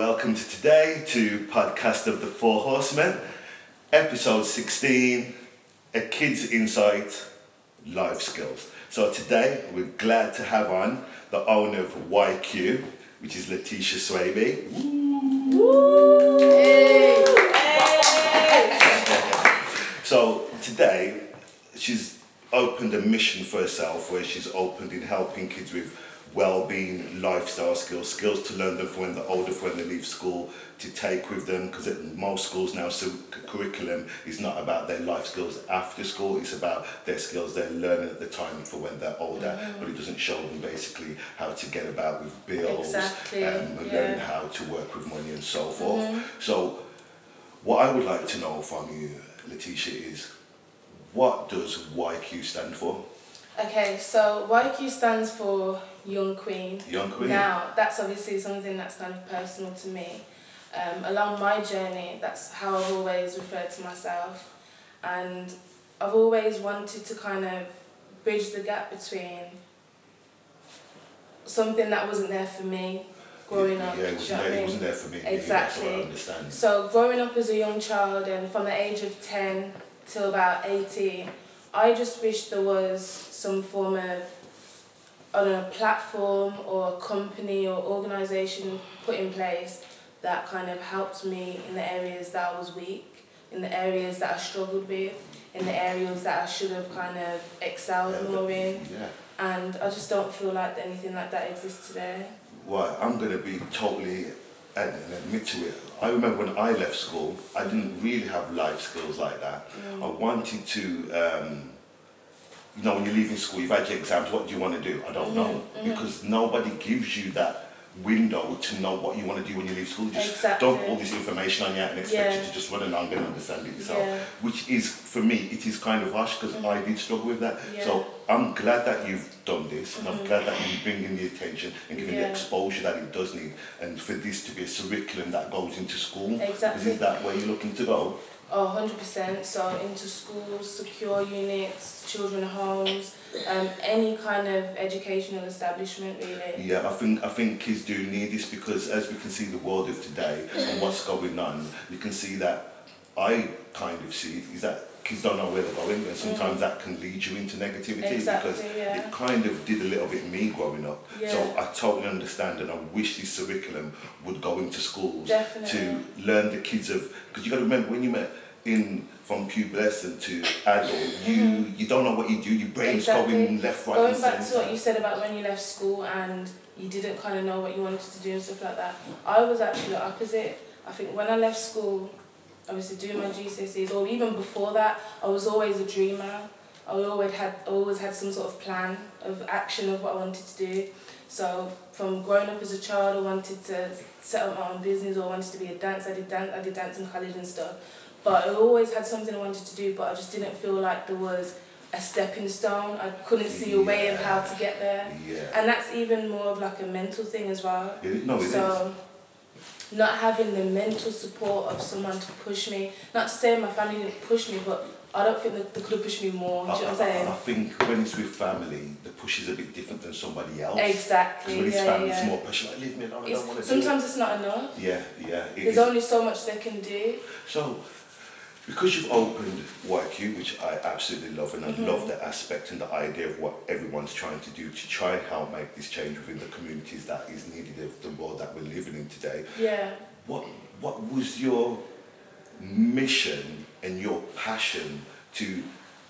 welcome to today to podcast of the Four Horsemen, episode 16, a kid's insight, life skills. So today we're glad to have on the owner of YQ, which is Letitia Swaby. So today she's opened a mission for herself where she's opened in helping kids with well-being, lifestyle skills, skills to learn them for when they're older, for when they leave school, to take with them. Because most schools now, so curriculum is not about their life skills after school. It's about their skills they're learning at the time for when they're older. Mm. But it doesn't show them basically how to get about with bills, Exactly, um, and yeah. learn how to work with money and so forth. So, what I would like to know from you, Letitia, is what does YQ stand for? Okay, so YQ stands for Young Queen. Young Queen. Now, that's obviously something that's kind of personal to me. Um, along my journey, that's how I've always referred to myself. And I've always wanted to kind of bridge the gap between something that wasn't there for me growing up. Yeah, it wasn't, you know what there, it wasn't there for me. Exactly. That's what I understand. So growing up as a young child and from the age of 10 till about 18, I just wish there was some form of I don't platform or a company or organisation put in place that kind of helped me in the areas that I was weak, in the areas that I struggled with, in the areas that I should have kind of excelled Yeah, more in. Yeah. And I just don't feel like anything like that exists today. Well, I'm going to be totally and admit to it. I remember when I left school, I didn't really have life skills like that. I wanted to, um, you know, when you're leaving school, you've had your exams, what do you want to do? I don't know. Because nobody gives you that window to know what you want to do when you leave school. Just Exactly. dump all this information on you and expect you to just run along and understand it yourself. Yeah. Which is, for me, it is kind of harsh because I did struggle with that. Yeah. So I'm glad that you've done this and I'm mm-hmm. glad that you're bringing the attention and giving the exposure that it does need and for this to be a curriculum that goes into school. Exactly. Is that where you're looking to go? Oh, 100%. So into schools, secure units, children homes, um, any kind of educational establishment really. Yeah, I think I think kids do need this because as we can see the world of today and what's going on, you can see that I kind of see is that kids don't know where they're going and sometimes that can lead you into negativity Mm. Exactly, because yeah. it kind of did a little bit me growing up. So I totally understand and I wish this curriculum would go into schools Definitely. to learn the kids of because you got to remember when you met in from pubescent to adult, you you don't know what you do. Your brain's Mm-hmm. Exactly. going left, right, Going and back to what you said about when you left school and you didn't kind of know what you wanted to do and stuff like that, I was actually the opposite. I think when I left school, obviously doing my GCSEs or even before that, I was always a dreamer. I always had always had some sort of plan of action of what I wanted to do. So from growing up as a child, I wanted to set up my own business or I wanted to be a dancer. I did dance. I did dance in college and stuff. But I always had something I wanted to do, but I just didn't feel like there was a stepping stone. I couldn't see a way of how to get there. Yeah. And that's even more of like a mental thing as well. Yeah, no, it is. Not having the mental support of someone to push me. Not to say my family didn't push me, but I don't think that they could have pushed me more. Do you know what I'm saying? I think when it's with family, the push is a bit different than somebody else. Exactly. When it's yeah, family, yeah. it's more pressure. Like, leave me alone. I don't want to do sometimes it's not enough. Yeah, yeah. it There's is. only so much they can do. So, because you've opened YQ, which I absolutely love, and I Mm-hmm. love the aspect and the idea of what everyone's trying to do to try and help make this change within the communities that is needed of the world that we're living in today. Yeah. What what was your mission and your passion to?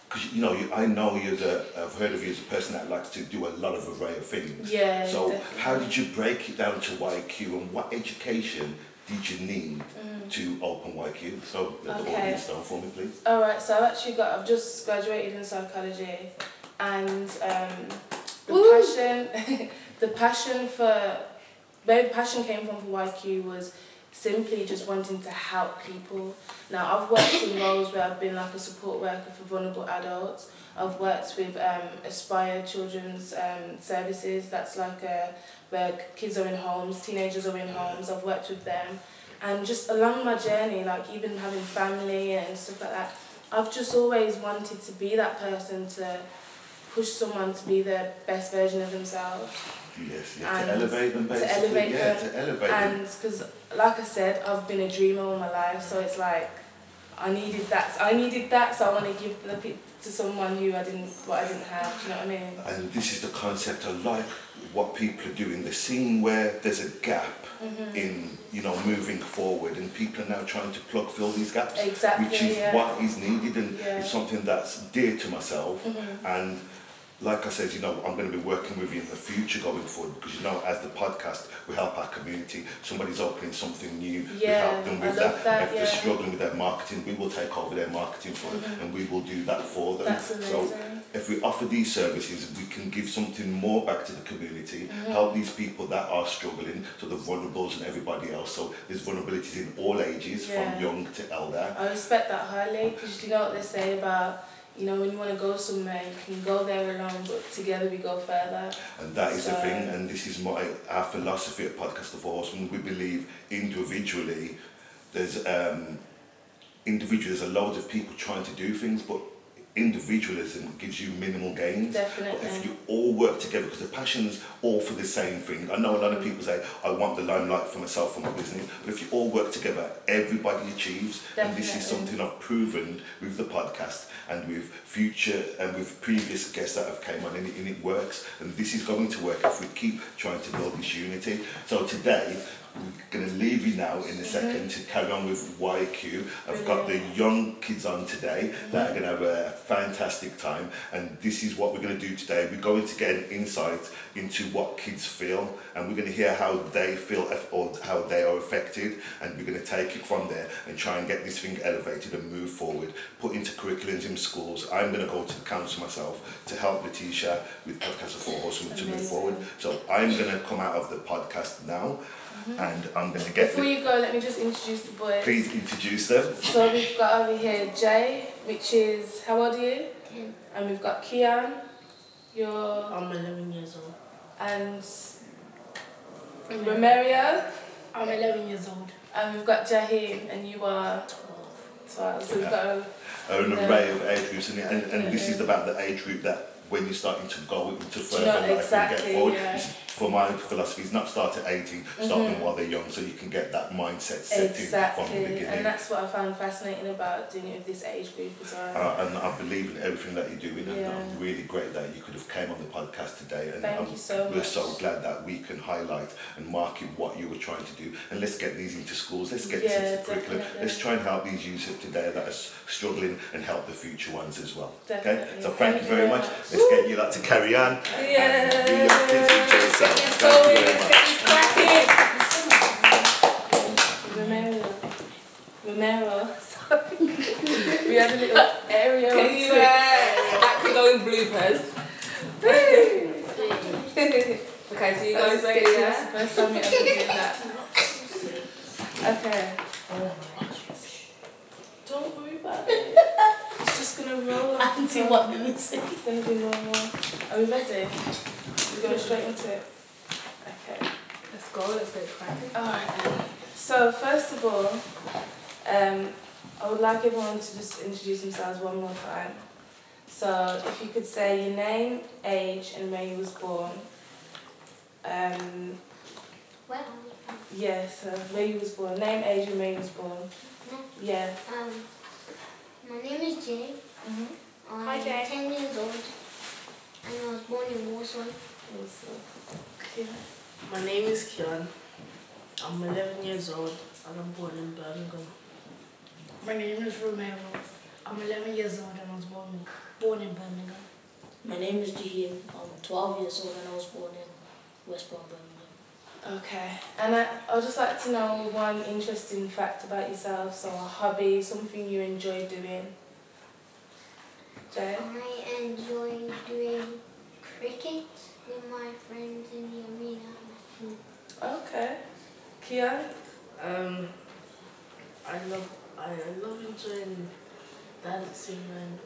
Because you know, you, I know you're the. I've heard of you as a person that likes to do a lot of array of things. Yeah, So definitely. how did you break it down to YQ, and what education did you need to open YQ? So let the Mm. Okay. audience know for me, please. All right. So I've actually got. I've just graduated in psychology, and um, the Woo! passion, the passion for, where the passion came from for YQ was simply just wanting to help people. Now I've worked in roles where I've been like a support worker for vulnerable adults. I've worked with um, Aspire Children's um, Services. That's like a, where kids are in homes, teenagers are in homes. I've worked with them, and just along my journey, like even having family and stuff like that, I've just always wanted to be that person to push someone to be their best version of themselves. Yes, yeah, to elevate them to basically. elevate yeah, them. to elevate them. And because, like I said, I've been a dreamer all my life, so it's like I needed that. I needed that, so I want to give the to someone who I didn't, what I didn't have. Do you know what I mean? And this is the concept I like what people are doing. They're seeing where there's a gap Mm-hmm. in, you know, moving forward and people are now trying to plug fill these gaps. Exactly, Which is yeah. what is needed and Yeah. it's something that's dear to myself Mm-hmm. and like I said, you know, I'm going to be working with you in the future going forward because, you know, as the podcast, we help our community. Somebody's opening something new, yeah, we help them with that. that, If they're struggling with their marketing, we will take over their marketing for them and we will do that for them. That's So if we offer these services, we can give something more back to the community, Mm-hmm. help these people that are struggling, so the vulnerables and everybody else. So there's vulnerabilities in all ages, Yeah. from young to elder. I respect that highly because you know what they say about, you know, when you want to go somewhere, you can go there alone, but together we go further. And that is the thing, and this is my our philosophy at Podcast of Horsemen. We believe individually, there's um, individually there's a load of people trying to do things, but individualism gives you minimal gains. But if you all work together, because the passion's all for the same thing. I know a lot of people say, I want the limelight for myself, for my business. But if you all work together, everybody achieves. And this is something I've proven with the podcast and with future and with previous guests that have came on, and it, and it works. And this is going to work if we keep trying to build this unity. So today, we're going to leave you now in a second to carry on with YQ. I've got the young kids on today that are going to have a fantastic time, and this is what we're going to do today. We're going to get an insight into what kids feel, and we're going to hear how they feel or how they are affected, and we're going to take it from there and try and get this thing elevated and move forward, put into curriculums in schools. I'm going to go to the council myself to help Letitia with Podcast of Four Horsemen to move forward. So I'm going to come out of the podcast now, Mm-hmm. and I'm going to get. Before The, you go, let me just introduce the boys. please introduce them. So we've got over here Jay, which is, how old are you? Ten. And we've got Kian, you're, I'm 11 years old. and mm. Romario, I'm 11 years old. and we've got Jahim, and you are 12. So we've got a an array of age groups, and, and, and this is mm-hmm. about the age group that when you're starting to go into further know, life and get forward. yeah. It's- For my philosophy, is not start at 18, start them while they're young, so you can get that mindset setting from the Exactly, beginning. and that's what I found fascinating about doing it with this age group as well. Uh, and I believe in everything that you're doing, and Yeah. I'm really great that you could have came on the podcast today. And Thank I'm, you so we're much. so glad that we can highlight and market what you were trying to do. And let's get these into schools. Let's get Yeah, this into curriculum. Let's try and help these youth of today that are struggling and help the future ones as well. Okay. Definitely. So thank, you very much. Let's get you that to carry on. Yeah. Romero. Romero. Sorry. we had a little area. That could go in bloopers. Okay, so you guys that. Okay. Don't worry about it. It's just gonna roll. Are we ready? We're going straight into it. Okay. Let's go, let's. Alright. So first of all, um, I would like everyone to just introduce themselves one more time. So if you could say your name, age, and where you was born. Um, Well, yeah, so where you was born, name, age, and where you was born. Yeah. um, my name is Jay. Mhm. I'm Hi, Jay. 10 years old. And I was born in Warsaw. Also, yeah. My name is Kian. I'm 11 years old and I'm born in Birmingham. My name is Romero. I'm 11 years old and I was born in, born in Birmingham. My name is Jihin. I'm 12 years old and I was born in West Brom, Birmingham. Okay, and I, I would just like to know one interesting fact about yourself. So, a hobby, something you enjoy doing. Jay? I enjoy doing cricket with my friends in the arena. Okay. Kian? Um, I love I love enjoying dancing and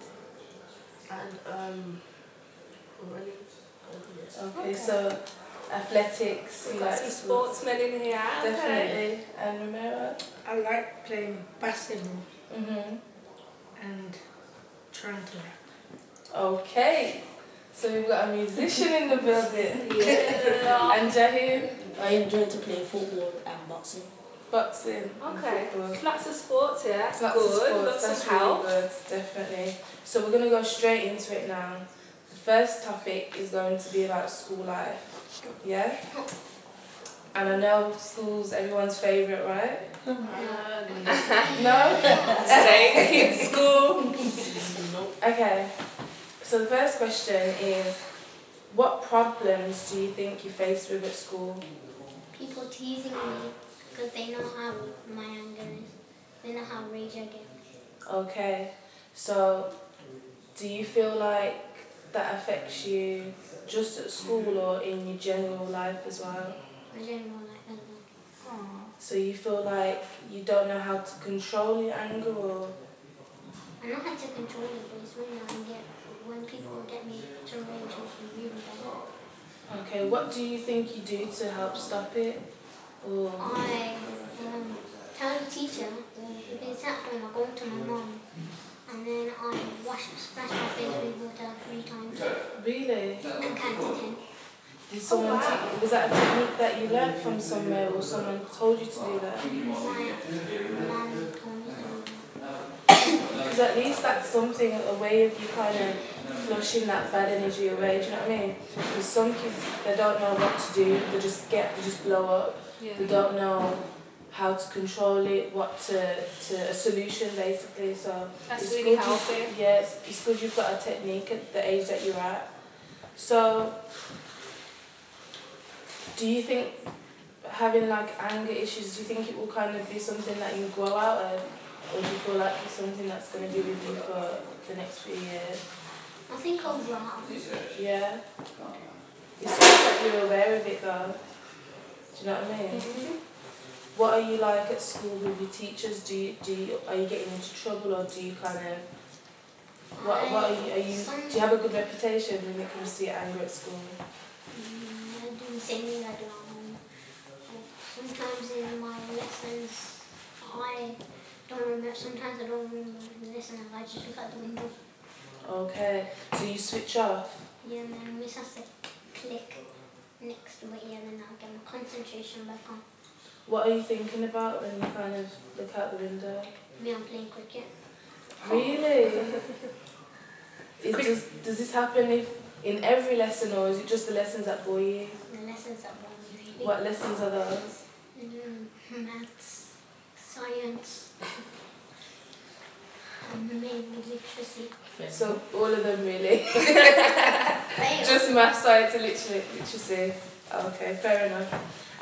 and um running. Oh. Okay, Okay. so athletics, you We've got like some sportsmen in here. Okay. Definitely. And Romero? I like playing basketball Mm-hmm. and trying to rap. Okay. So we've got a musician in the building. Yeah. And Jahid, I enjoy to play football and boxing. boxing. Okay. Lots of sports, yeah. Lots good. of sports, Lots that's of really help. good, definitely. So we're gonna go straight into it now. The first topic is going to be about school life. Yeah? And I know school's everyone's favourite, right? No? Stay in school. Okay. So the first question is what problems do you think you face with at school? People teasing me because they know how my anger is. They know how rage I get. Okay. So do you feel like that affects you just at school or in your general life as well? I don't know like that. So you feel like you don't know how to control your anger or I know how to control it, but it's when I get when people get me to rage, it's really bad. okay, what do you think you do to help stop it? Or I um, tell the teacher if it's home, I go to my mom, and then I wash splash my face with water three times really? and count to ten. Did someone te- was that a technique that you learned from somewhere or someone told you to do that? My mom told me to do that. Because at least that's something, a way of you kind of flushing that bad energy away, do you know what I mean? Because some kids, they don't know what to do, they just get, they just blow up. They don't know how to control it, what to, to a solution basically. So That's it's really good you- healthy. Yeah, it's, it's good you've got a technique at the age that you're at. So, do you think having like anger issues, do you think it will kind of be something that you grow out of? Or do you feel like it's something that's going to be with you for the next few years? I think I'll overall, Yeah? It's good like you're aware of it though. Do you know what I mean? What are you like at school with your teachers? Do you, do you, are you getting into trouble or do you kind of what, what are you, are you, do you have a good reputation when it comes to your anger at school? Mm, I do the same thing I do at home. Sometimes in my lessons, I don't remember. Sometimes I don't remember the lesson. and I just look out the window. Okay, so you switch off? Yeah, and then Miss has to click next to my and then I'll get my concentration back on. What are you thinking about when you kind of look out the window? Me, I'm playing cricket. Really? Is, does, does this happen if in every lesson or is it just the lessons that bore you? The lessons that bore me really. What lessons are those? Mm, maths, science, and maybe literacy. So all of them really? Just math, science and literacy. literacy. Okay, fair enough.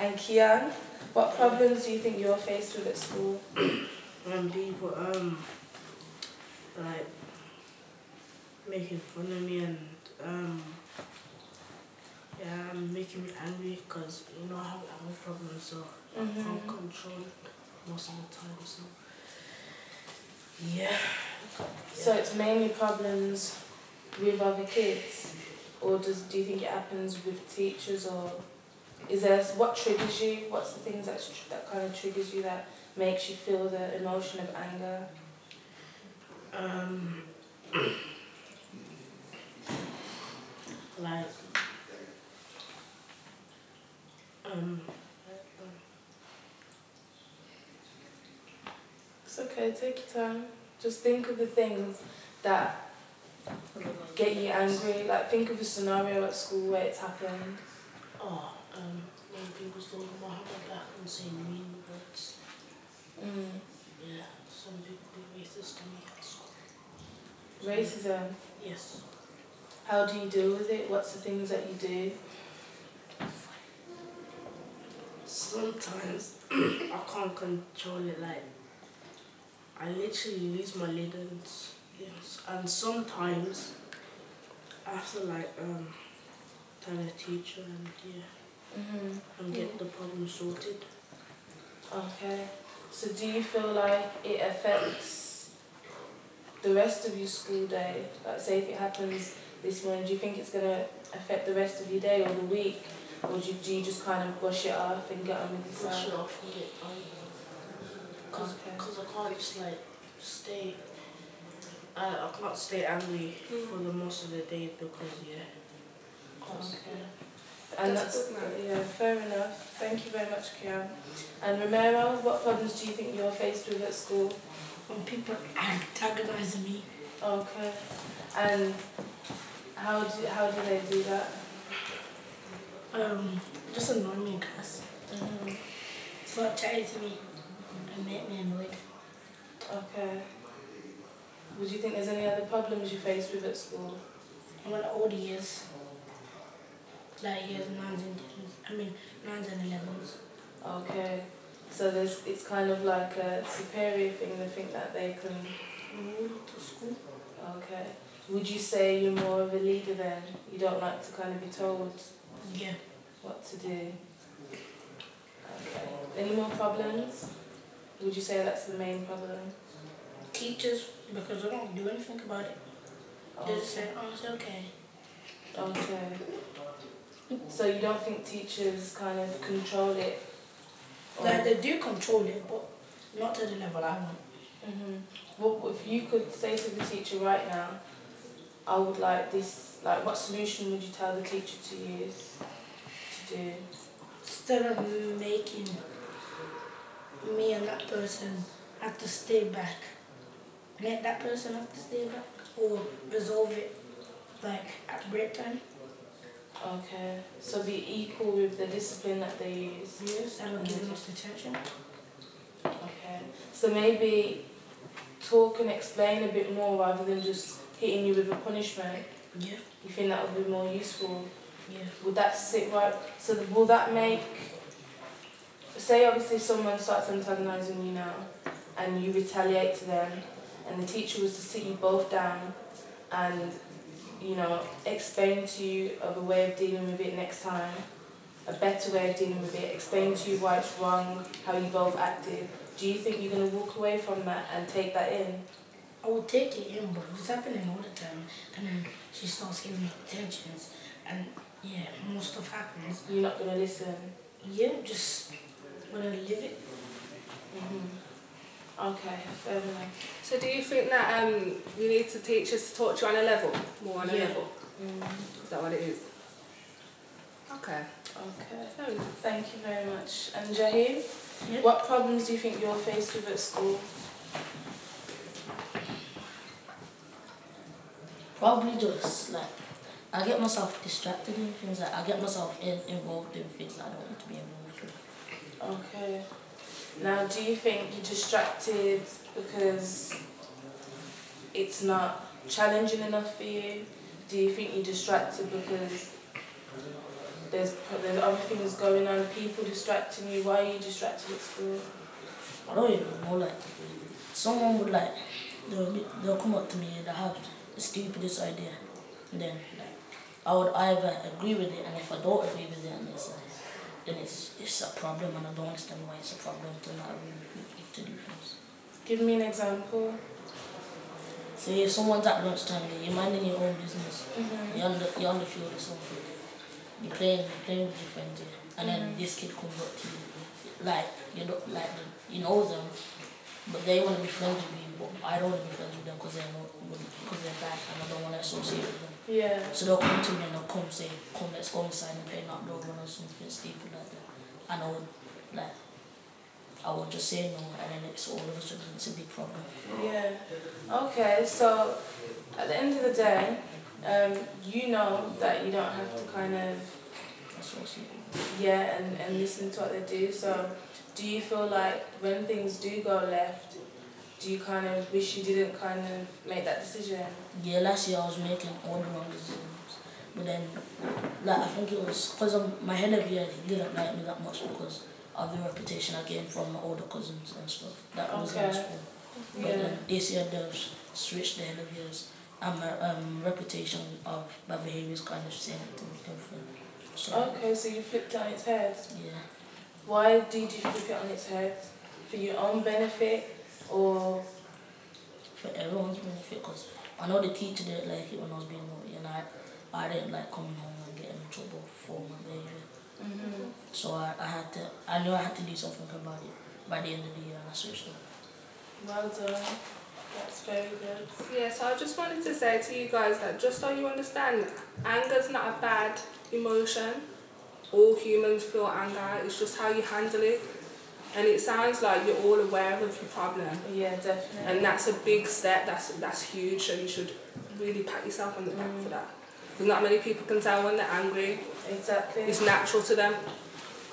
And Kian, what problems do you think you're faced with at school? when people um like making fun of me and um yeah making me angry because you know I have anger problems so I can't Mhm. control most of the time so yeah So it's mainly problems with other kids, or does do you think it happens with teachers, or is there what triggers you? What's the things that that kind of triggers you that makes you feel the emotion of anger? um like um It's okay. Take your time. Just think of the things that get you angry. Like think of a scenario at school where it's happened. oh um when people behind my back and saying mean words Mm. yeah some people be racist to me at school Racism. yes How do you deal with it? What's the things that you do? Sometimes I can't control it. Like I literally lose my lid and yes, and sometimes I have to like um tell the teacher and yeah Mhm. and get the problem sorted. Okay. So do you feel like it affects the rest of your school day? Like say if it happens this morning, do you think it's gonna affect the rest of your day or the week? Or do you, do you just kind of brush it off and get on with Brush it off and get on. Cause, Okay. cause I can't just like stay. I, I can't stay angry for the most of the day because yeah. Okay. And That's that's, yeah, fair enough. Thank you very much, Kian. And Romero, what problems do you think you're faced with at school? When people antagonize me, Okay. And how do how do they do that? um, just annoy me in class. hmm Start chatting to me make me annoyed. Okay. Would you think there's any other problems you faced with at school? And when older years, like years nines and tens, I mean nines and elevens. Okay. So there's it's kind of like a superior thing. They think that they can. move to school. Okay. Would you say you're more of a leader then? You don't like to kind of be told Yeah. what to do. Okay. Any more problems? Would you say that's the main problem? Teachers, because they don't do anything about it. They just say, oh, it's okay. Okay. So you don't think teachers kind of control it? Like they do control it, but not to the level I want. hmm What if you could say to the teacher right now, I would like this. Like, what solution would you tell the teacher to use to do? Instead of making me and that person have to stay back, Let that person have to stay back, or resolve it like at break time. Okay. So be equal with the discipline that they use. Yes, I don't give enough attention. Okay. So maybe talk and explain a bit more rather than just hitting you with a punishment. Yeah, You think that would be more useful? yeah. Would that sit right? So will that make, say obviously someone starts antagonising you now and you retaliate to them and the teacher was to sit you both down and, you know, explain to you of a way of dealing with it next time, a better way of dealing with it, explain to you why it's wrong, how you both acted, do you think you're going to walk away from that and take that in? I would take it in, but it's happening all the time. And then she starts giving me attentions, and yeah, more stuff happens. You're not going to listen? Yeah, just when I live it. hmm Okay, fair enough. So do you think that um, you need to teach us to talk to you on a level, more on a Yeah. level? Mm. Is that what it is? Okay. Okay. Fair enough. Thank you very much. And Jahid, Yeah. what problems do you think you're faced with at school? Probably just like I get myself distracted in things like I get myself in, involved in things I don't want to be involved with. Okay. Now, do you think you're distracted because it's not challenging enough for you? Do you think you're distracted because there's there's other things going on, people distracting you? Why are you distracted at school? I don't even know like someone would like they'll be- they'll come up to me and they have the stupidest idea and then like I would either agree with it and if I don't agree with it and it's like, then it's it's a problem and I don't understand why it's a problem to not it to do things. Give me an example. So if someone's at lunch lunchtime, you're minding your own business. Mhm. You're on the you're on the field or something. You're playing you're playing with your friends. And then Mhm. this kid comes up to you. Like you don't like them, you know them, but they want to be friends with you. But I don't want to be friends with them because they're not because they're bad and I don't want to associate with them. Yeah. So they'll come to me and they'll come say, come let's go inside and play not door or something stupid like that. And I would like I would just say no and then it's all of a sudden it's a big problem. Yeah. Okay, so at the end of the day, um, you know that you don't have to kind of yeah and, and listen to what they do. So do you feel like when things do go left, do you kind of wish you didn't kind of make that decision? Yeah, last year I was making all the wrong decisions. But then, like, I think it was because my head of year, didn't like me that much because of the reputation I gained from my older cousins and stuff. That was in school. But Yeah. then this year they've switched the head of years and my um, reputation of my behaviour is kind of same to different. So, Okay, so you flipped it on its head. yeah. Why did you flip it on its head? For your own benefit or For everyone's benefit because I know the teacher didn't like it when I was being naughty and I, I didn't like coming home and getting in trouble for my behaviour. mm-hmm. So I, I had to, I knew I had to do something about it by the end of the year and I switched up. well done. That's very good. Yeah, so I just wanted to say to you guys that just so you understand, anger's not a bad emotion. All humans feel anger, it's just how you handle it. And it sounds like you're all aware of your problem. Yeah, definitely. And that's a big step, that's that's huge, so you should really pat yourself on the back for mm. that. Because not many people can tell when they're angry. exactly. It's natural to them.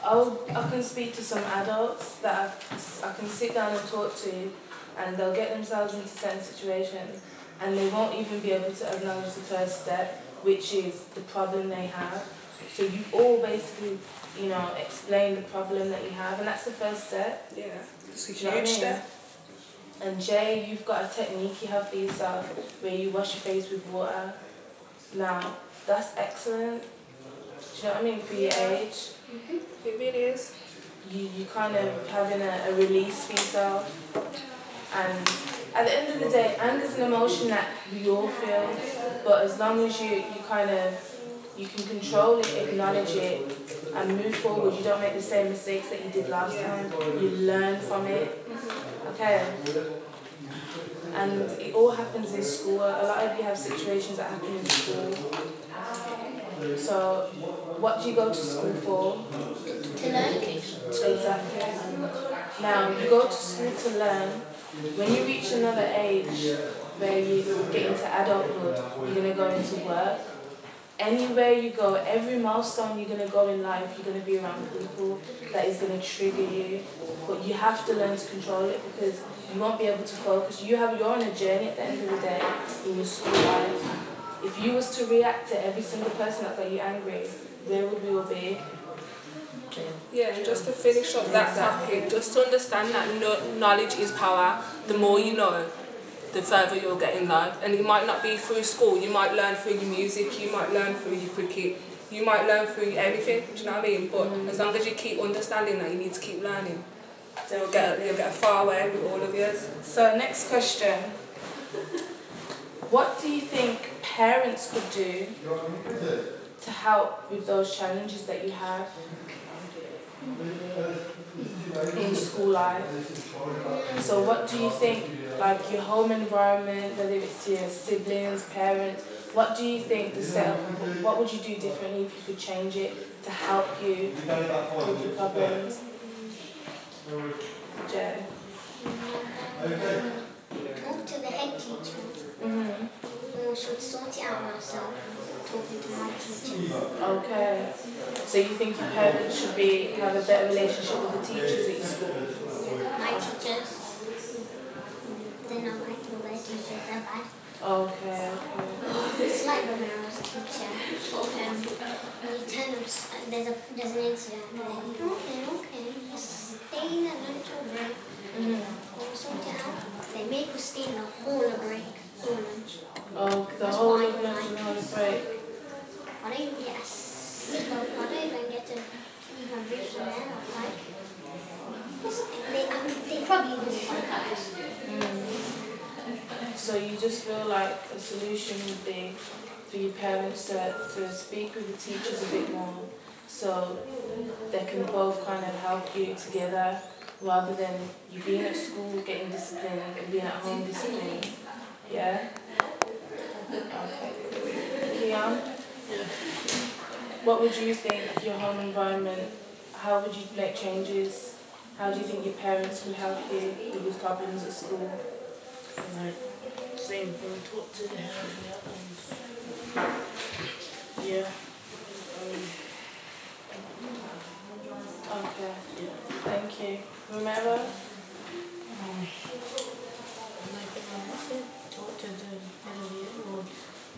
I'll, I can speak to some adults that I, I can sit down and talk to, and they'll get themselves into certain situations, and they won't even be able to acknowledge the first step, which is the problem they have. So you all basically, you know, explain the problem that you have, and that's the first step. Yeah. It's a Do you know I huge mean? step. And Jay, you've got a technique you have for yourself where you wash your face with water. Now, that's excellent. Do you know what I mean? For your age. Mm-hmm. It really is. you, you kind of having a, a release for yourself. And at the end of the day, anger's an emotion that we all feel, but as long as you, you kind of you can control it, acknowledge it, and move forward, you don't make the same mistakes that you did last time. You learn from it. Okay. And it all happens in school. A lot of you have situations that happen in school. So, what do you go to school for? To learn. Exactly. Now, you go to school to learn. When you reach another age where you get into adulthood, you're going to go into work. Anywhere you go, every milestone you're going to go in life, you're going to be around people that is going to trigger you. But you have to learn to control it because you won't be able to focus. You have, you're on a journey at the end of the day in your school life. If you was to react to every single person that got you angry, where would we all be? Yeah, and just to finish up that topic, just to understand that no, knowledge is power. The more you know, the further you'll get in life. And it might not be through school, you might learn through your music, you might learn through your cricket, you might learn through everything, do you know what I mean? But as long as you keep understanding that, you need to keep learning. Then you'll get, you'll get far away with all of yours. So next question. What do you think parents could do to help with those challenges that you have in school life? So what do you think, like your home environment, whether it's your siblings, parents, what do you think the setup, what would you do differently if you could change it to help you with your problems? Jay? Talk to the head teacher. Mm-hmm. Or should sort it out myself. Talking to my teacher. Okay. So you think your parents should be have a better relationship with the teachers at your school? My teachers. They're not like all their teachers, they're bad. Okay, okay. It's like when I was a teacher. Um, you turn them, there's, a, there's an incident. like, okay, okay, just stay in the lunch or break. Mm-hmm. Or sort it out. They make us stay in the whole break. Whole lunch. Oh, the That's whole of I lunch and the whole break. I don't even get a sip of, I don't even get to break from there. Like, they, I mean, they probably do it purpose. So you just feel like a solution would be for your parents to, to speak with the teachers a bit more so they can both kind of help you together rather than you being at school getting disciplined and being at home disciplined. Yeah? Okay. Kian? What would you think your home environment, how would you make changes? How do you think your parents will help you with your problems at school? Like, same thing, talk to the head yeah, and yeah. Um, Okay, thank you. Remember? um, talk to the head or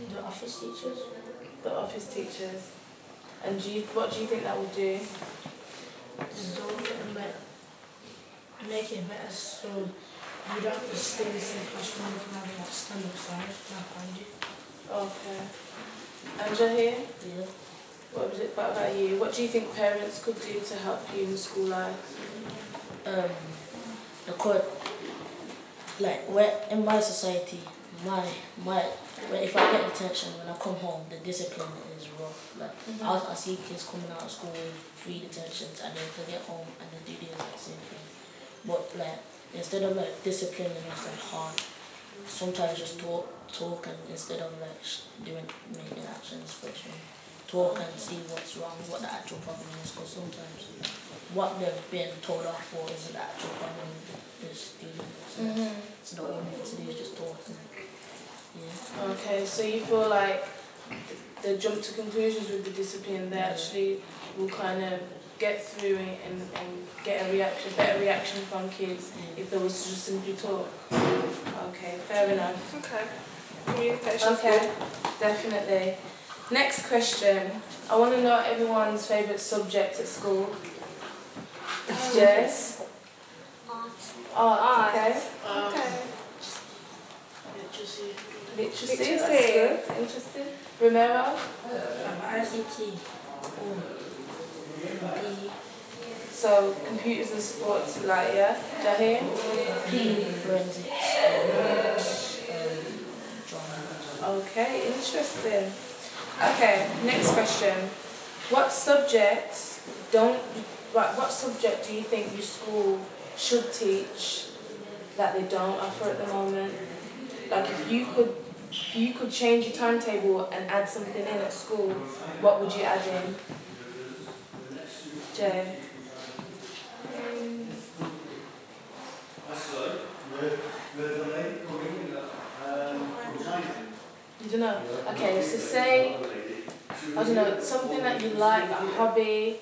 the office teachers. The office teachers. And do you, what do you think that will do? Dissolve it and make it better so you don't have to stay the same classroom, you can have like stand outside, like behind you. Okay. Angela here? Yeah. What was it what about you? What do you think parents could do to help you in school life? um, the court, like where in my society, my my if I get detention when I come home, the discipline is rough. Like I, I see kids coming out of school with three detentions and then they get home and they do the exact same thing. But like instead of like disciplining us like hard, sometimes just talk, talk and instead of like doing making actions one, talk and see what's wrong, what the actual problem is. Because sometimes what they've been told off for is the actual problem with the student. So, Mhm. so the only thing to do is just talk. And, yeah. Okay, so you feel like the jump to conclusions with the discipline, they actually will kind of get through it and, and get a reaction, better reaction from kids if there was to just simply talk. Okay, fair enough. Okay. Communication's Okay, good. definitely. Next question. I want to know everyone's favourite subject at school. Jess? Art. Art, okay. Um, Okay. literacy. Literacy, Literacy. that's good. Interesting. Romero? Um, ICT or the So, computers and sports, like, yeah? Forensics, um. Okay, interesting. Okay, next question. What subjects don't, right, what subject do you think your school should teach that they don't offer at the moment? Like if you could, if you could change your timetable and add something in at school, what would you add in? Um, You don't know? Okay, so say, I don't know, something that you like, a hobby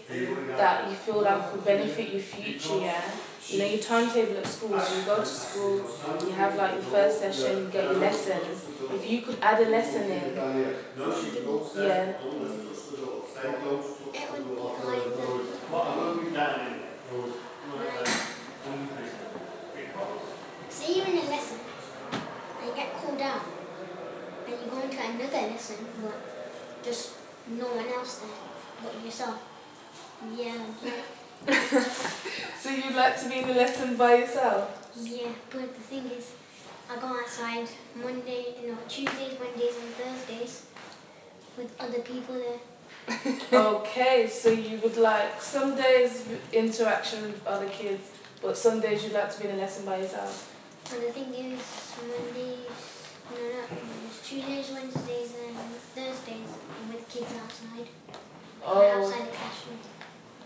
that you feel like will benefit your future, yeah? You know, your timetable at school, so you go to school, you have like your first session, you get your lessons. If you could add a lesson in, yeah, say you're in a lesson and you get called out and you go into another lesson but just no one else there but yourself. Yeah, so you'd like to be in the lesson by yourself? yeah. But the thing is, I go outside Monday, no, Tuesdays, Wednesdays, and Thursdays with other people there. Okay, so you would like some days interaction with other kids, but some days you'd like to be in a lesson by yourself. And the thing is, Mondays, no, no, it's Tuesdays, Wednesdays, and Thursdays with kids outside. Oh, Outside the classroom.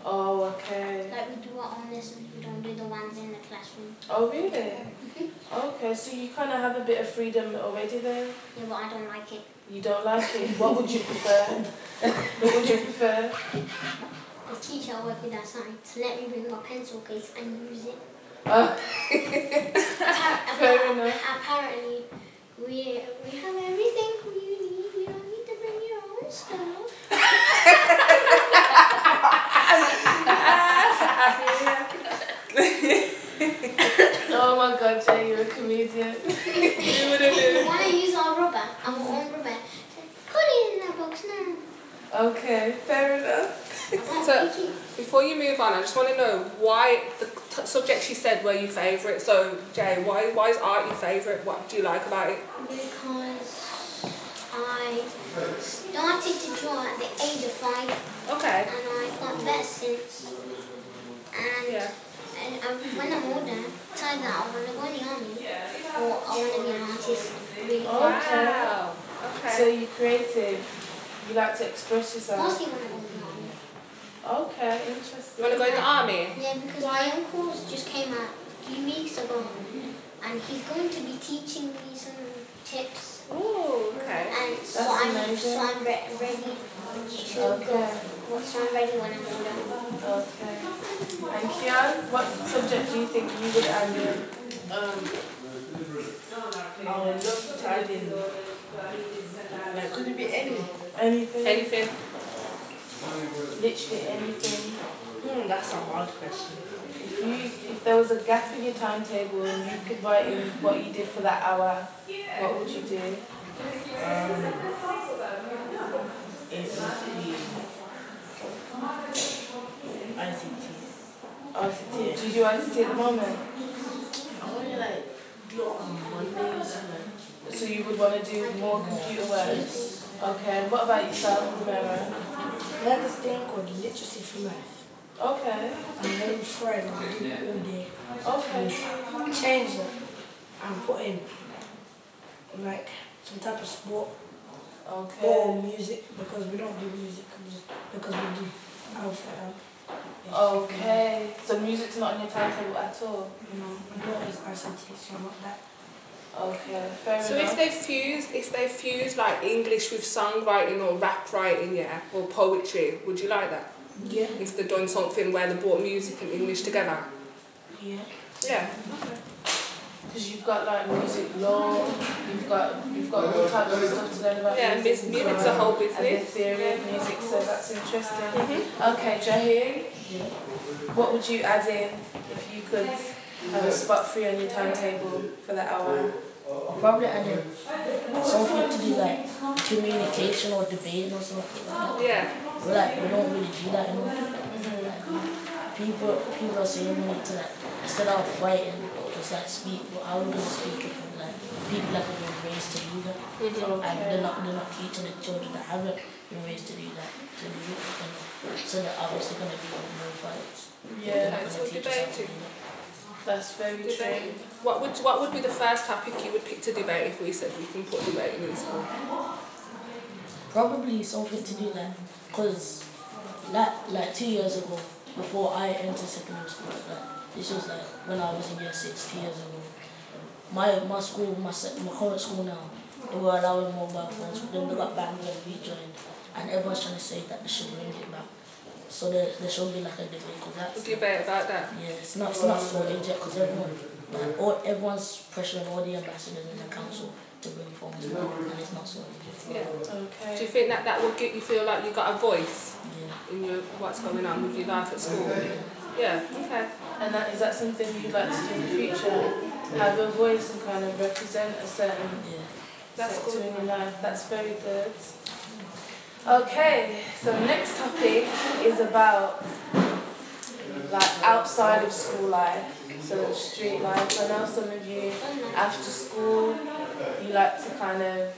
Oh, okay. Like we do our own lessons, we don't do the ones in the classroom. Oh, really? Mm-hmm. Okay, so you kind of have a bit of freedom already then. Yeah, but I don't like it. You don't like it. What would you prefer? what would you prefer? The teacher I work with outside to let me bring my pencil case and use it. Oh, Fair enough. Apparently, we we have everything we need. You don't need to bring your own stuff. oh my God, Jay, you're a comedian. you want to use our rubber, our own rubber. Put it in that box now. Okay, fair enough. So, before you move on, I just want to know why the t- subjects you said were your favourite. So, Jay, why, why is art your favourite? What do you like about it? Because I started to draw at the age of five Okay. and I got better since. And, Yeah. and um, when I'm older, decide that I want to go in the army or I want to be an artist. Really. Okay. Wow. Okay. So you're creative. You like to express yourself. Mostly want to go in the army. Okay, interesting. you want to go in the army? Yeah, because my uncle's just came out a few weeks ago and he's going to be teaching me some tips. Oh, okay. And so That's I'm, amazing. so I'm re- ready to Okay. go. So I'm ready when I'm older. Okay. And Kian, what subject do you think you would add in? Um, I would love to add in. Like, could it be any? Anything? Anything? Literally anything. Hmm, that's a hard question. If you, if there was a gap in your timetable and you could write in what you did for that hour, what would you do? Um, it would be ICT. ICT. Do you do ICT at the moment? I want to like do it on Mondays. So you would want to do more computer work? Okay. What about yourself, Romero? Like this thing called literacy for math. Okay. And then Friday we do it all day. Okay. Change it and put in like some type of sport Okay. or music because we don't do music because we do alpha. Okay. So music's not on your timetable at all. No, we don't use RCT, so not that. Okay. Fair So enough. if they fuse, if they fuse like English with songwriting or rap writing, yeah, or poetry, would you like that? Yeah. If they're doing something where they brought music and English together? Yeah. Yeah. Because you've got like music law, you've got you've got all types of stuff to learn about Yeah, music. mus- as music's well, a whole And the business. theory of music, so that's interesting. Mhm. Okay, Jahir, what would you add in if you could have a spot free on your timetable for that hour? Probably add in something to do like communication or debate or something like that. Yeah. Like we don't really do that anymore. Like, people people are saying we need to like instead of fighting, just like speak. But are we gonna speak if like people have been raised to do that? Mhm. And they're not they're not teaching the children that haven't been raised to do that to do it. And so they're obviously gonna be more fights. Yeah, They're gonna teach us how to debating. that's very true. Debate. What would what would be the first topic you would pick to debate if we said we can put debating in school? Probably something to do like, cause like like two years ago, before I entered secondary school, like this was like when I was in year six, two years ago. My my school, my my current school now, they were allowing mobile phones, but then they got banned when we joined, and everyone's trying to say that they should bring it back. So there, there should be like a debate, cause that's Debate about that. yeah, it's not it's not so legit, cause everyone, like, all, everyone's pressuring all the ambassadors in the council to bring phones back, and it's not so legit. Yeah. Do you think that that would get you feel like you got a voice Yeah. in your what's going on with your life at school? Yeah. Okay. And that is that something you'd like to do in the future? Have a voice and kind of represent a certain Yeah. That's sector good. in your life. That's very good. Okay, so next topic is about like outside of school life, so street life. I know some of you after school you like to kind of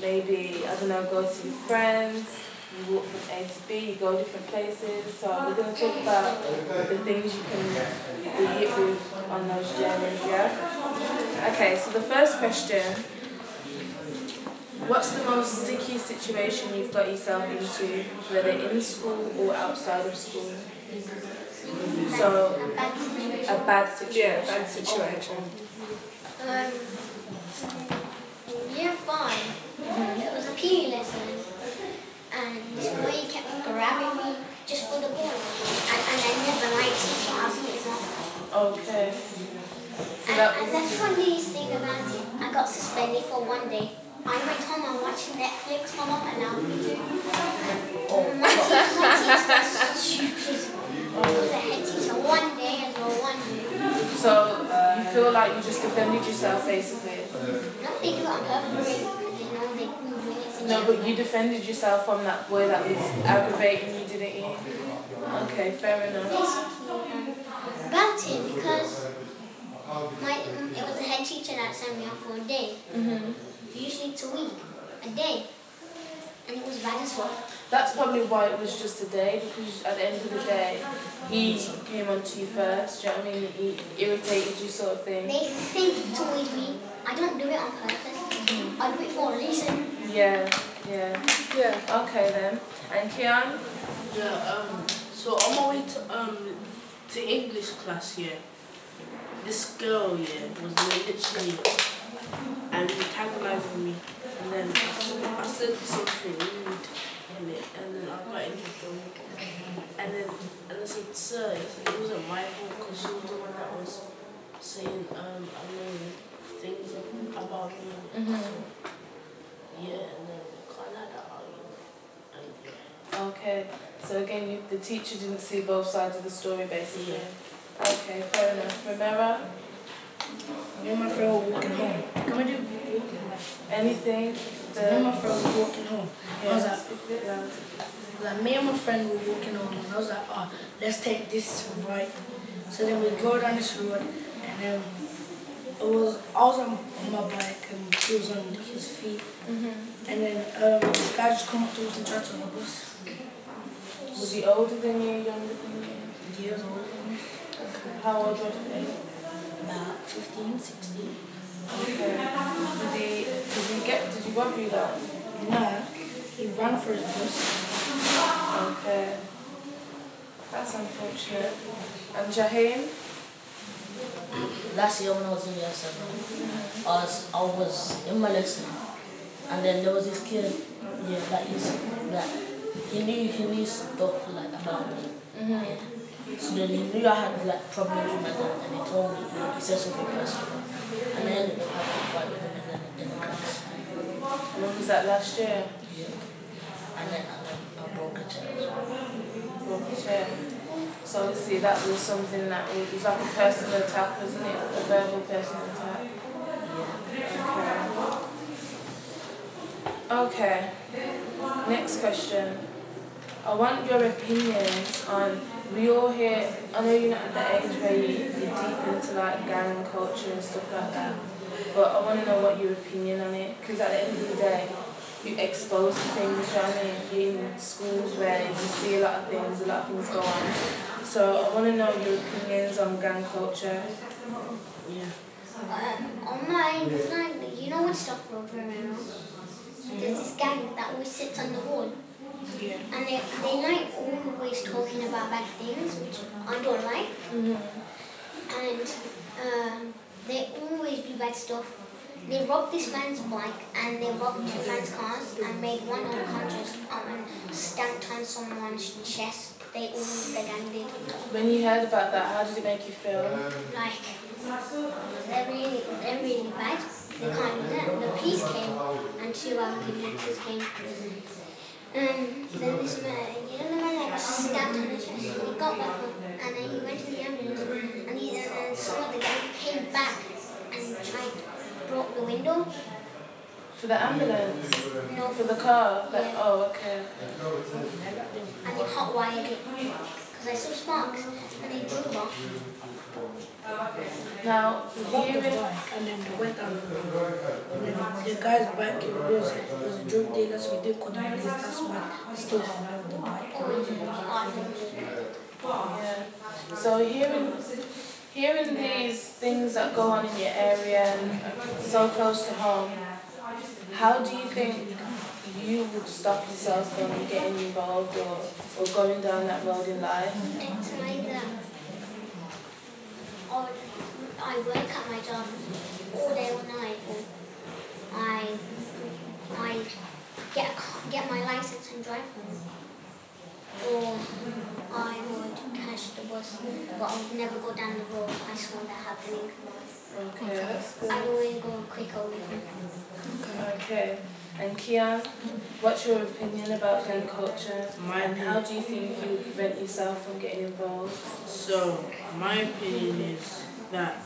maybe I don't know go see friends. You walk from A to B, you go different places. So we're going to talk about the things you can be hit with on those journeys. Yeah. Okay, so the first question. What's the most sticky situation you've got yourself into, whether in school or outside of school? So, A bad situation. a bad situation. Yeah. Bad situation. Um, year five, it was a PE lesson, and this boy kept grabbing me just for the ball, and, and I never liked so I beat him up. Okay. So And, that and was the funniest thing about it, I got suspended for one day. I went home and watched Netflix. My mum allowed me to. Oh, My teacher, my teacher was stupid. Was a head teacher one day and no one day. so you feel like you just defended yourself basically. No, they do it on purpose. They know they do. No, but you defended yourself from that boy that was aggravating you, didn't you? Okay, fair enough. basically um, about it because my it was a head teacher that sent me off for a day. hmm Usually it's a week, a day, and it was bad as well. That's probably why it was just a day because at the end of the day, he came on to you first. Do you know what I mean? He irritated you, sort of thing. They think towards me. I don't do it on purpose. I do it for a reason. Yeah, yeah. Yeah. Okay then. And Kian? Yeah, um, so on my way to um to English class here, this girl here was literally antagonizing me, and then I said, I said something rude in it, and then I got into trouble, and then and I said, sir, it wasn't my fault because she was the one that was saying um I know things about me. Mhm. So, yeah, and then we kind of had that argument, and yeah. Okay. So again, you, the teacher didn't see both sides of the story, basically. Okay, fair enough. Remember? Me and my friend were walking home. Can we do walking? Anything? Me and my friend were walking home. I was like, speak a bit loud. like me and my friend were walking home, and I was like, oh, let's take this right. So then we go down this road, and then it was I was on my bike and he was on his feet, Mm-hmm. and then um, this guy just come up to us and tried to rob us. Was he older than you, younger than you? Years older than me, Okay. How old roughly? about 15, 16. Okay. Did he, did he get, did he rob you though? No, he ran for his bus. Okay. That's unfortunate. And Jaheim? Last year when I was in year seven, I was, I was in my lesson, and then there was this kid, yeah, that used that he knew he knew stuff like about me. Mm-hmm. Yeah. So then he knew I had like problems with my dad, and he told me he said something personal, and then I ended up having a fight with him, and then in the class. When was that last year? Yeah. And then I, I broke a chair as well. Broke a chair. So obviously that was something that was, was like a personal attack, wasn't it? A verbal personal attack. Okay. Okay. Next question. I want your opinion on we all hear I know you're not at the age where you, you're deep into like gang culture and stuff like that. But I want to know what your opinion on it because at the end of the day you expose to things, you know what I mean? You're in schools where you see a lot of things, a lot of things go on. So I want to know your opinions on gang culture. Yeah. Um, on my like, you know what Stock Road Romero? There's this gang that always sits on the wall. Yeah. And they, they like always talking about bad things, which I don't like. And um, they always do bad stuff. They robbed this man's bike and they robbed two man's cars and made one unconscious um, and stamped on someone's chest. They gang did. When you heard about that, how did it make you feel? Like, they're really, they're really bad. They can't do that. The police came and two other police came. Um, then this man, you know the man that got stabbed on the chest? He got back up and then he went to the ambulance and he, and then some of the gang came back and tried, broke the window. For the ambulance? No, For the car? Like, Yeah. oh, okay. and they hot wired it. Because I saw sparks and they drove off. Now, the and then they went down the. And the guy's bike it was, it was a drug dealer, so he didn't the police. That's why he away with the bike. Oh, yeah. So hearing, hearing these things that go on in your area and so close to home, how do you think you would stop yourself from getting involved or, or going down that road in life? It's either or I work at my job all day, all night, or I I get a, get my license and drive home, or I would catch the but I would never go down the road. I saw that happening. Okay, that's good. I always go quicker with them. Okay. And Kian, what's your opinion about gang culture? My and how do you think you prevent yourself from getting involved? So, my opinion is that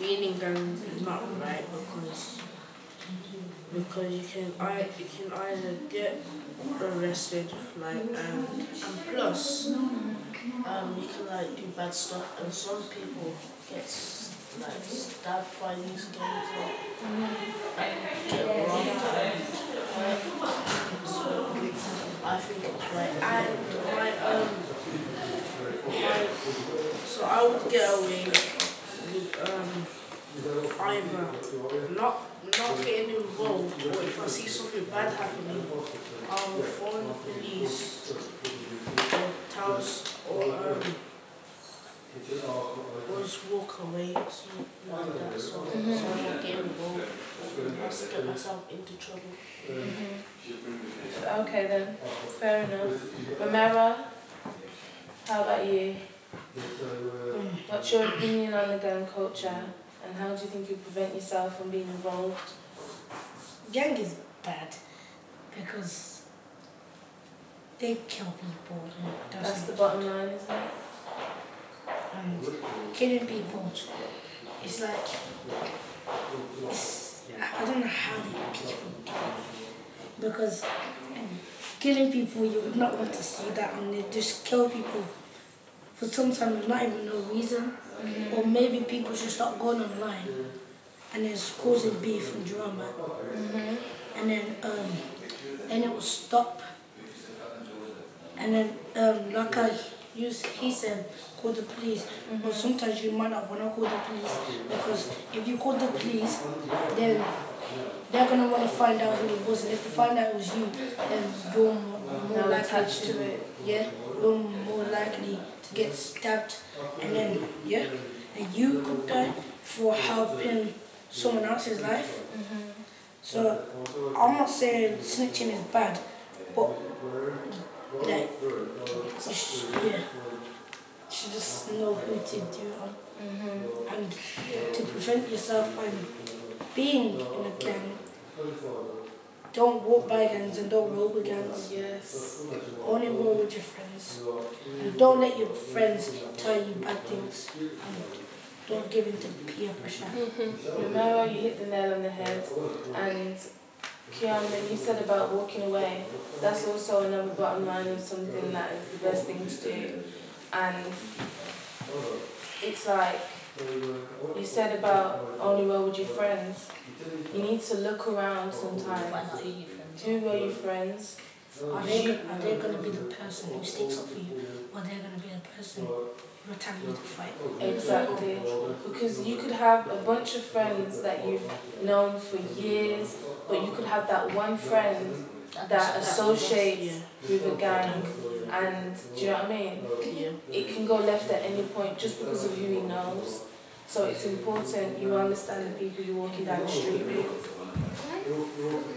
being in gangs is not right because because you can I you can either get arrested like and, and plus um you can like do bad stuff and some people get like stabbed by these gangs or and get robbed and uh, so I think it's right and my um my, so I would get away with um either not not getting involved or if I see something bad happening, I'll phone the police or tell us or um or just walk away something like that so, so I get involved or else get myself into trouble. Okay then, fair enough. Romero, how about you? What's your opinion on the gun culture and how do you think you prevent yourself from being involved? Gang is bad because they kill people. and That's the bottom line, isn't it? and killing people. It's like it's, I don't know how the people do it because um, killing people you would not want to see that and they just kill people for sometimes there's not even no reason or maybe people should start going online and it's causing beef and drama. And then um then it will stop. And then um like I you, he said call the police. But sometimes you might not want to call the police because if you call the police, then they're gonna want to find out who it was, and if they find out it was you, then you're more, attached to it. yeah, you're more likely to get stabbed, and then yeah, and you could die for helping someone else's life. Mm-hmm. So I'm not saying snitching is bad, but like, yeah, you should just know who to do it on, mm-hmm. and to prevent yourself from being in a gang. Don't walk by gangs and don't roll with gangs. Yes. Only roll with your friends. And don't let your friends tell you bad things. And don't give in to peer pressure. Mm-hmm. Remember, you hit the nail on the head. And Kian, when you said about walking away, that's also another bottom line of something that is the best thing to do. And it's like you said about only roll with your friends. You need to look around sometimes. who your friends Who are your friends? Are they, are they going to be the person who sticks up for you? Or are they going to be the person who tell you to fight? Exactly. Because you could have a bunch of friends that you've known for years, but you could have that one friend that associates with a gang and do you know what I mean? It can go left at any point just because of who he knows. So it's important you understand the people you're walking down the street with.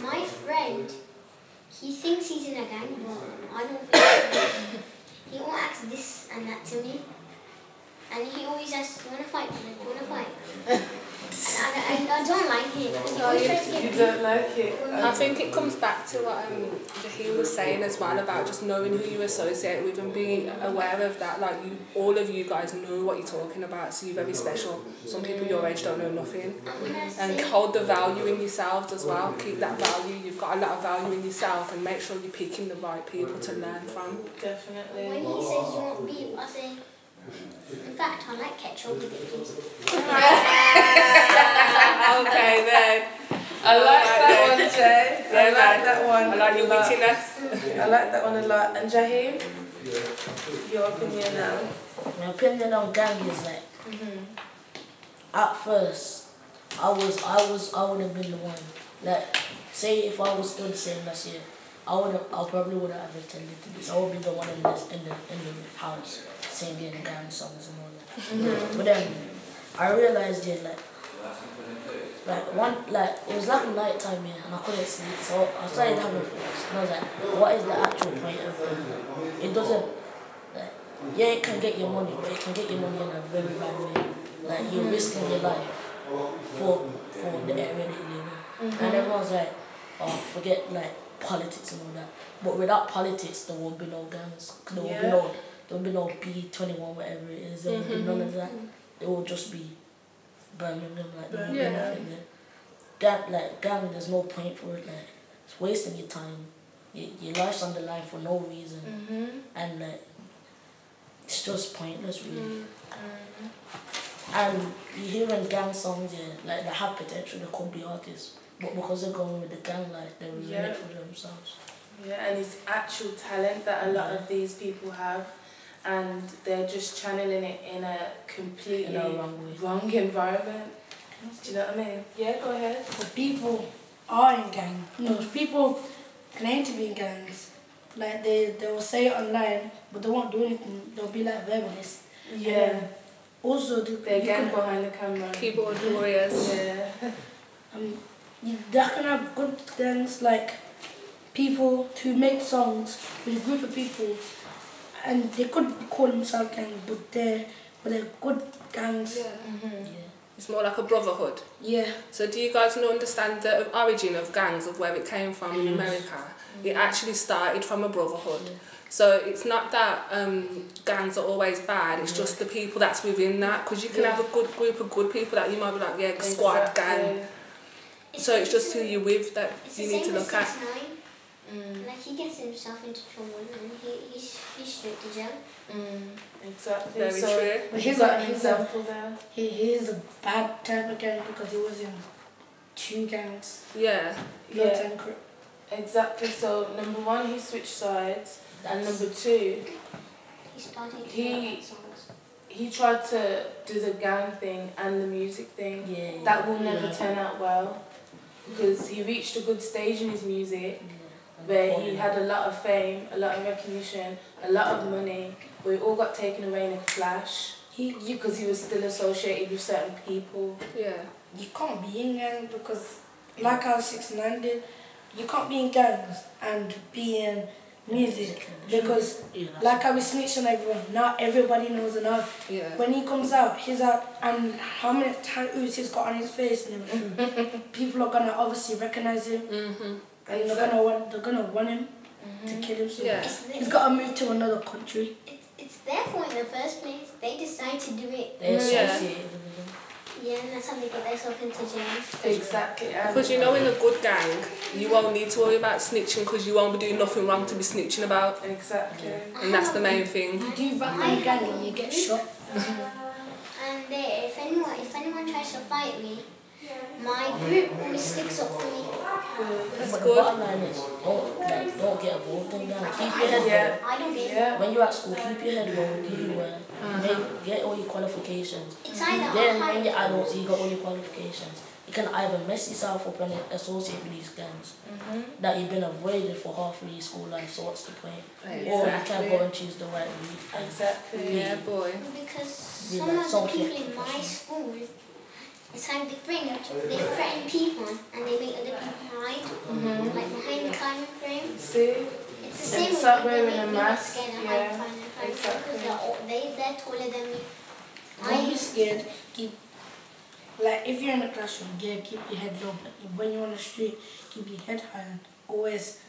My, friend, he thinks he's in a gang, but I don't think he, he won't ask this and that to me. And he always asks, you wanna fight, Like, wanna fight? And I, I, I don't like it. He No, you, tries to get you don't like it. I think it comes back to what um, Jaheel was saying as well about just knowing who you associate with and being aware of that. Like you, all of you guys know what you're talking about, so you're very special. Some people your age don't know nothing. And when I And say, hold the value in yourselves as well. Keep that value. You've got a lot of value in yourself, and make sure you're picking the right people to learn from. Definitely. when Definitely. he says you want beef, I say, in fact, I like ketchup with it, please. okay then. I like that one, Jay. I like that one. I like your a lot. wittiness. I like that one a lot. And Jaheem, your opinion now. My opinion on gang is like, mm-hmm. at first, I was, I was, I would have been the one. Like, say if I was still the same last year, I would have, I probably would have attended to this. I would be the one in this, in the, in the house singing the gang songs and all that. Mm-hmm. But then, I realized yeah, like, like one, like it was like night time here, and I couldn't sleep. So I started having thoughts, and I was like, what is the actual point of it? It doesn't. Like, yeah, it can get your money, but it can get your money in a very bad way. Like you're mm-hmm. risking your life for for the area that you live in. And mm-hmm. everyone's like, oh, forget like politics and all that. But without politics, there won't be no guns. There won't be no, there won't be no B twenty one, whatever it is. There won't be none of that. It will just be Birmingham, like there won't be nothing there. Gang, like gang, there's no point for it. Like it's wasting your time. Your, your life's on the line for no reason, Mm-hmm. and like it's just pointless, really. And you hearing gang songs, yeah, like they have potential, they could be artists, but because they're going with the gang life, they're ruining Yeah. it for themselves. Yeah, and it's actual talent that a lot of these people have, and they're just channeling it in a completely In a wrong wrong environment. Do you know what I mean? Yeah, go ahead. The people are in gang. No, people claim to be in gangs. Like they, they will say it online, but they won't do anything. They'll be like verbalists. Yeah, Also, the, they're gang behind the camera. Keyboard warriors. Yeah. Um, you, they can have good gangs like people who make songs with a group of people, and they could call themselves gangs, but they're but they're good gangs. Yeah. Mm-hmm. Yeah. It's more like a brotherhood. Yeah. So do you guys know understand the origin of gangs of where it came from in mm. America? Mm. It actually started from a brotherhood. So it's not that um, gangs are always bad. It's mm. just the people that's within that. Because you can have a good group of good people that you might be like, yeah, squad gang. So it's just who you're with that It's you the need to same look with at. 6 9 Mm, Like he gets himself into trouble and he, he's, he's straight to jail. mm, exactly. Very so true. But he's he's got a, an he's a, example there. he, he is a bad type of gang because he was in two gangs. Yeah. Yeah. and Cri- Exactly. So number one, he switched sides, and number two, he started to He- write songs. He tried to do the gang thing and the music thing. Yeah. That will never yeah. turn out well because he reached a good stage in his music Yeah. where he had a lot of fame, a lot of recognition, a lot of money, but it all got taken away in a flash He, you, because he was still associated with certain people. Yeah. you can't be in gangs because, like how Six Nine did, you can't be in gangs and be in music because, Yeah, like I was snitch on everyone, Now everybody knows enough. Yeah. When he comes out, he's out, and how many tattoos he's got on his face and everything. people are gonna obviously recognize him, Mhm. and they're gonna want, they're gonna want him to kill him. So Yeah. It's, he's got to move to another country. it's, it's their fault in the first place. They decide to do it. They're Yeah. Associated with them. Yeah, and that's how they get themselves into jail. Exactly. and- Because you know, in a good gang, you won't need to worry about snitching because you won't be doing nothing wrong to be snitching about, Exactly. and that's the main thing. You do back in the gang and you get shot. And they, if anyone if anyone tries to fight me, my group always sticks up for me. That's but the good. bottom line is don't like don't get involved in that. Keep your head Yeah. low. I don't get. Yeah. When you're at school, keep your head low, do your work, uh-huh. make, get all your qualifications. It's either Then when you're adults, you got all your qualifications. You can either mess yourself up and associate with these gangs mm-hmm. that you've been avoided for half of your school life. So what's the point? Exactly. Or you can Exactly. go and choose the right route. Exactly. Yeah, boy. because Yeah, some of the people in my school, it's like they threaten, they threaten people and they make other people hide, mm-hmm. like behind the climbing frame. See? It's the same And with start they wearing make a mask, scared and yeah, hide behind the climbing frame exactly. because they're, all- they, they're taller than me. Don't be scared. Keep like if you're in the classroom, yeah, keep your head low. But when you're on the street, keep your head high. And always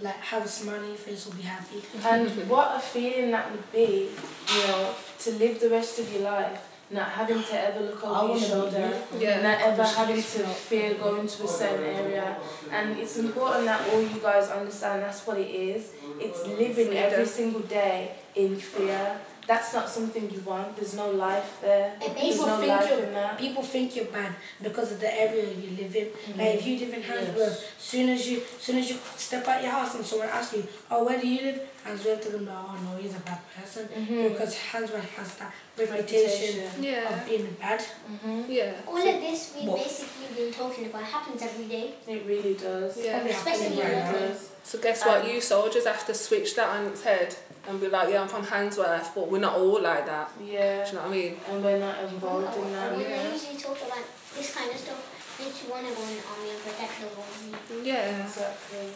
like have a smile on your face or be happy. And what a feeling that would be, you know, to live the rest of your life not having to ever look over your shoulder, Yeah. not ever having to fear going to a certain area. And it's important that all you guys understand that's what it is. It's living every single day in fear. That's not something you want. There's no life there. It There's People no think you're people think you're bad because of the area you live in. Mm-hmm. Like if you live in Handsworth, soon as you soon as you step out your house and someone asks you, Oh, where do you live? Handsworth to them, oh no, he's a bad person. Mm-hmm. Because Handsworth has that reputation, Reputation. Yeah. of being bad. Mm-hmm. Yeah. all of this we've What? basically been talking about happens every day. It really does. Yeah. Especially happening in now. really. So guess what? Um, you soldiers have to switch that on its head and be like, yeah, I'm from Handsworth, but we're not all like that. Yeah. Do you know what I mean? And we're not involved in that. When I Yeah. usually talk about this kind of stuff, makes you want to go in the army and protect the world. Yeah. Exactly.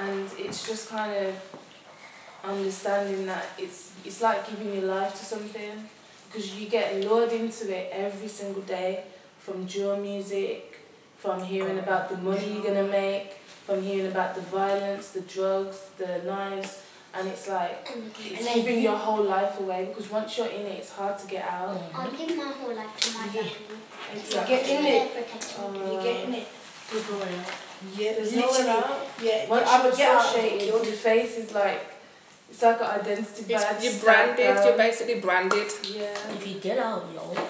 And it's just kind of understanding that it's it's like giving your life to something because you get lured into it every single day from drill music, from hearing about the money you're gonna make, from hearing about the violence, the drugs, the knives, and it's like it's then giving your whole life away because once you're in it, it's hard to get out. I'll give my whole life to my Yeah. family. Exactly. Get in it. protecting you get in it, you're going out. Yeah, There's nowhere literally. out. Yeah, Once I you're would get out. associated, your face is like it's like an identity badge. You're stamped branded, down. you're basically branded. Yeah. If you get out, you're over.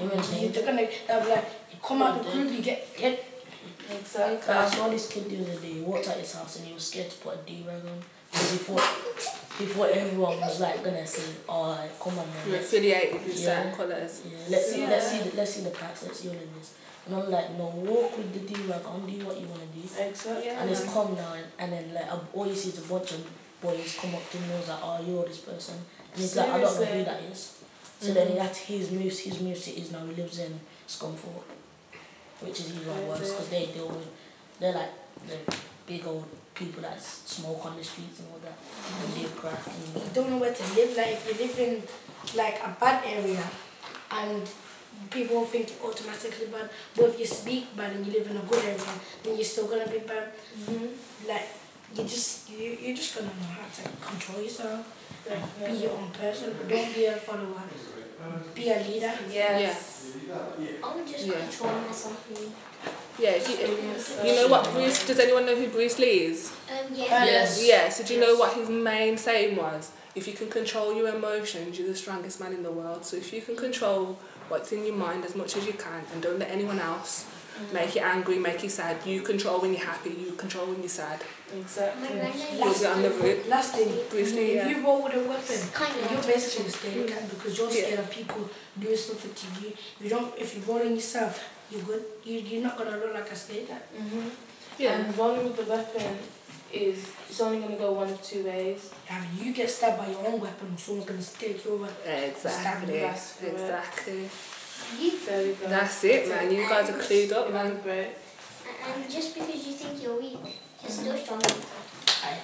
You're in You're gonna they'll be like, you come out of the group, you get hit. Exactly. I saw this kid the other day. He walked out his house and he was scared to put a D-rag on. Because he thought, he thought everyone was like gonna say, "Oh, come on, man." You're affiliated with Yeah. certain colours. Yeah, let's see, let's see, the, let's see the packs, let's see all of this. And I'm like, no, walk with the D-rag on, do what you wanna do. Exactly. And it's calm now, and, and then like all you see is a bunch of boys come up to me and was like, oh, you're this person. And he's like, I don't know who that is. So then he mm-hmm. had to, his moves, his move cities now, he lives in Scunthorpe, which is even worse because they deal with, they're like the big old people that smoke on the streets and all that, and they crack You don't know where to live. Like if you live in like a bad area, and people think you're automatically bad. But if you speak bad and you live in a good area, then you're still gonna be bad. Mm-hmm. Like you just you you're just gonna know how to control yourself. Be your own person. But don't be a follower. Be a leader. Yes. yes. I'm just Yeah. control myself really. Yeah, if you, you know what Bruce, does anyone know who Bruce Lee is? Um, yeah. Yes. Yeah, so do you know what his main saying was? If you can control your emotions, you're the strongest man in the world. So if you can control what's in your mind as much as you can and don't let anyone else make you angry, make you sad. You control when you're happy, you control when you're sad. Exactly. granddad You'll used be on to- the route. Last thing, Briefly, if yeah. you roll with a weapon, Kind of you're like basically a scared cat because you're Yeah. scared of people doing something to you. If you don't, if you're rolling yourself, you're good. You, you're not gonna look like a scared cat. hmm Yeah. And rolling with the weapon is it's only gonna go one of two ways. Have you get stabbed by your own weapon, someone's gonna take you over. Exactly. Exactly. There we go. That's it, man. You guys are clued up, man. Elaborate. and just because you think you're weak, you're still strong. I